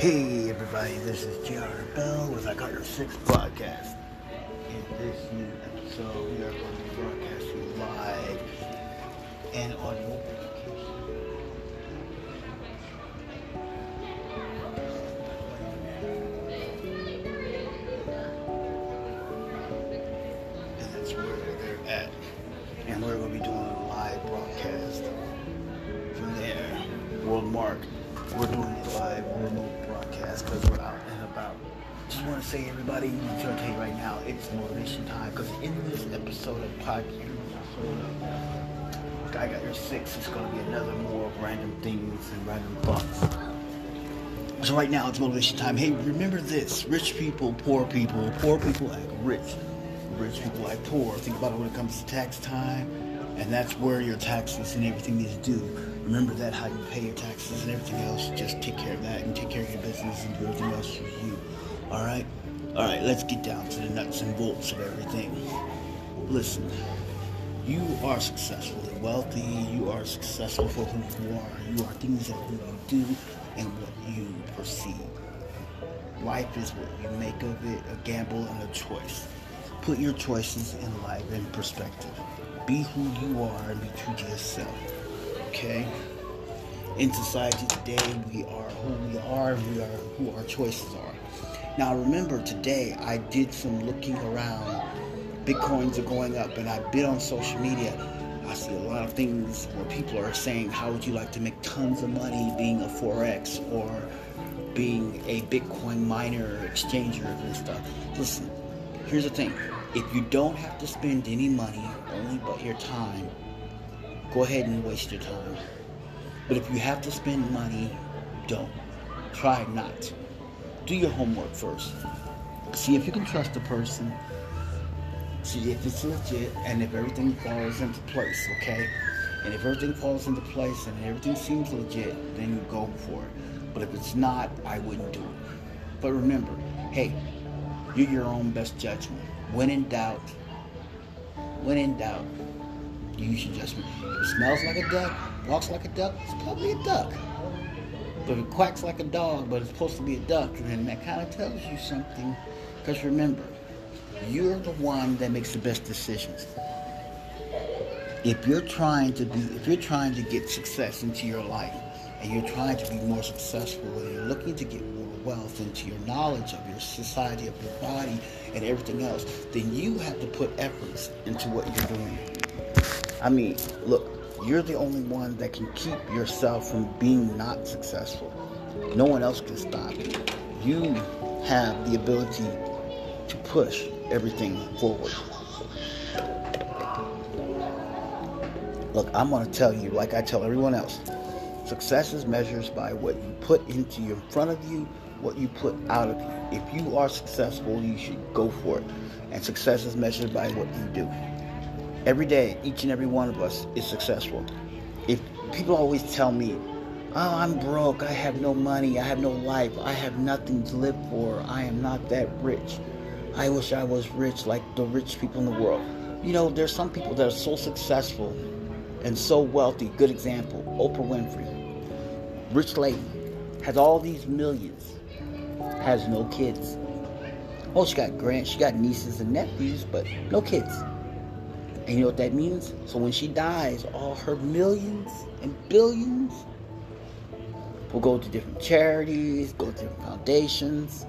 Hey everybody, this is JR Bell with I Got Your Six podcast. In this new episode, we are going to be broadcasting live and audio. And that's where they're at. And we're going to be doing a live broadcast from there. World Mark. We're doing a live remote broadcast because we're out and about. Just want to say, everybody, I'm going to tell you right now, it's motivation time because in this episode of podcast, I got your six. It's going to be another more of random things and random thoughts. So right now it's motivation time. Hey, remember this: rich people, poor people, poor people act rich, rich people act poor. Think about it when it comes to tax time, and that's where your taxes and everything to do. Remember that how you pay your taxes and everything else. Just take care of that and take care of your business and do everything else for you. All right, all right. Let's get down to the nuts and bolts of everything. Listen, you are successfully wealthy. You are successful for who you are. You are things that you do and what you perceive. Life is what you make of it, a gamble and a choice. Put your choices in life in perspective. Be who you are and be true to yourself. Okay? In society today, we are who we are we are who our choices are. Now, remember, today I did some looking around. Bitcoins are going up, and I've been on social media. I see a lot of things where people are saying, How would you like to make tons of money being a Forex or being a Bitcoin miner exchanger and stuff? Listen, here's the thing if you don't have to spend any money, only but your time, go ahead and waste your time. But if you have to spend money, don't. Try not. Do your homework first. See if you can trust the person. See if it's legit and if everything falls into place, okay? And if everything falls into place and everything seems legit, then you go for it. But if it's not, I wouldn't do it. But remember, hey, you're your own best judgment. When in doubt, when in doubt, use your judgment. If it smells like a duck, walks like a duck, it's probably a duck. But if it quacks like a dog, but it's supposed to be a duck, then that kind of tells you something. Because remember, you're the one that makes the best decisions. If you're trying to be, if you're trying to get success into your life, and you're trying to be more successful, and you're looking to get more wealth into your knowledge of your society, of your body, and everything else, then you have to put efforts into what you're doing. I mean, look, you're the only one that can keep yourself from being not successful. No one else can stop you. You have the ability to push everything forward. Look, I'm going to tell you, like I tell everyone else, success is measured by what you put into your in front of you, what you put out of you. If you are successful, you should go for it. And success is measured by what you do. Every day, each and every one of us is successful. If people always tell me, Oh, I'm broke, I have no money, I have no life, I have nothing to live for, I am not that rich. I wish I was rich like the rich people in the world. You know, there's some people that are so successful and so wealthy. Good example Oprah Winfrey. Rich lady, has all these millions, has no kids. Oh, she got grants, she got nieces and nephews, but no kids. And you know what that means? So when she dies, all her millions and billions will go to different charities, go to different foundations.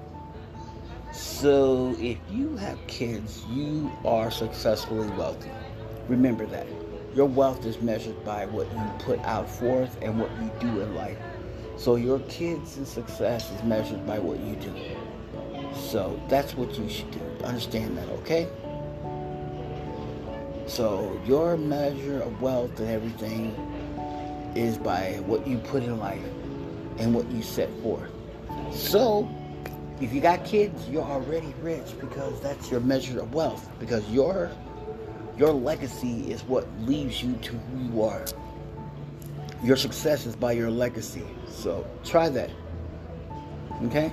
So if you have kids, you are successfully wealthy. Remember that. Your wealth is measured by what you put out forth and what you do in life. So your kids' success is measured by what you do. So that's what you should do. Understand that, okay? So your measure of wealth and everything is by what you put in life and what you set forth. So if you got kids, you're already rich because that's your measure of wealth. Because your your legacy is what leads you to who you are. Your success is by your legacy. So try that. Okay?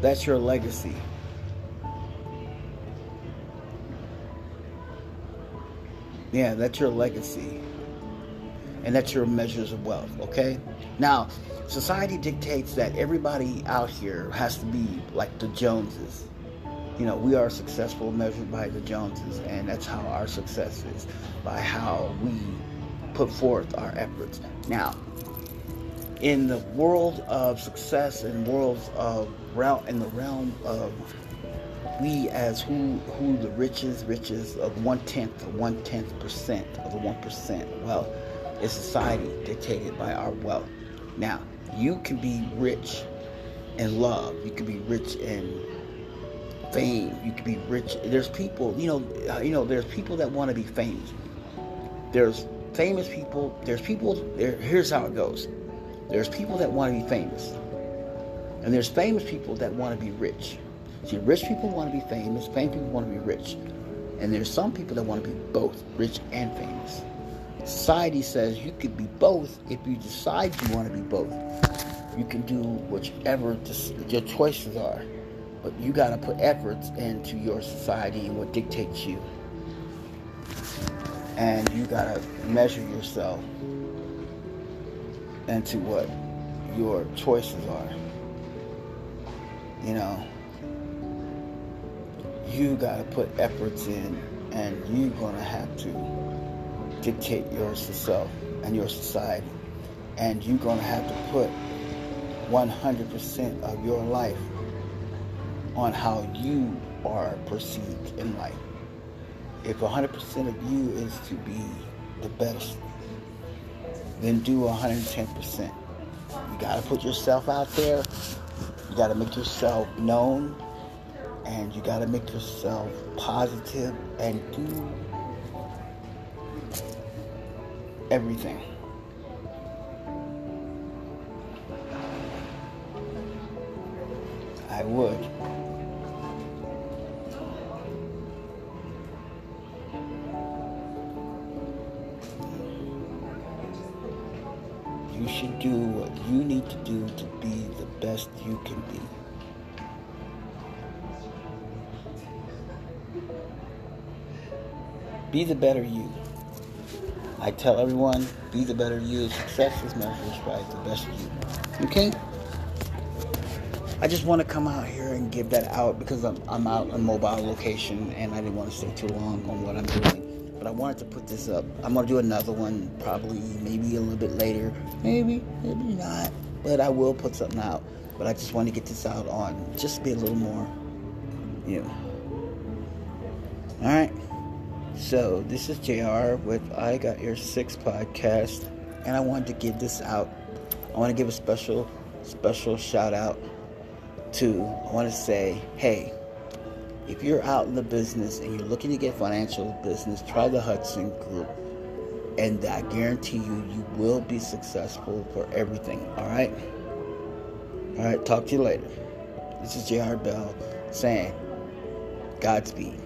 That's your legacy. Yeah, that's your legacy. and that's your measures of wealth. Okay. Now, society dictates that everybody out here has to be like the Joneses. You know, we are successful measured by the Joneses, and that's how our success is by how we put forth our efforts. Now, in the world of success and worlds of realm in the realm of we as who who the richest riches of one tenth of one tenth percent of the one percent wealth is society dictated by our wealth. Now, you can be rich in love. You can be rich in fame. You can be rich. There's people, you know, uh, you know, there's people that want to be famous. There's famous people. There's people. There, here's how it goes. There's people that want to be famous, and there's famous people that want to be rich. See, rich people want to be famous. Famous people want to be rich, and there's some people that want to be both rich and famous. Society says you could be both if you decide you want to be both. You can do whichever your choices are, but you got to put efforts into your society and what dictates you. And you got to measure yourself into what your choices are. You know, you got to put efforts in, and you're going to have to dictate yourself and your society. And you're going to have to put 100% of your life on how you are perceived in life. If 100% of you is to be the best, then do 110%. You got to put yourself out there. You got to make yourself known. And you got to make yourself positive and do everything. I would. You should do what you need to do to be the best you can be. Be the better you. I tell everyone, be the better you. Success is measured by the best you. Okay? I just want to come out here and give that out because I'm, I'm out on mobile location and I didn't want to stay too long on what I'm doing. But I wanted to put this up. I'm going to do another one probably maybe a little bit later. Maybe, maybe not. But I will put something out. But I just want to get this out on just be a little more, you know. All right. So, this is JR with I Got Your Six podcast, and I wanted to give this out. I want to give a special, special shout out to, I want to say, hey, if you're out in the business and you're looking to get financial business, try the Hudson Group. And I guarantee you, you will be successful for everything. All right? All right, talk to you later. This is JR Bell saying, Godspeed.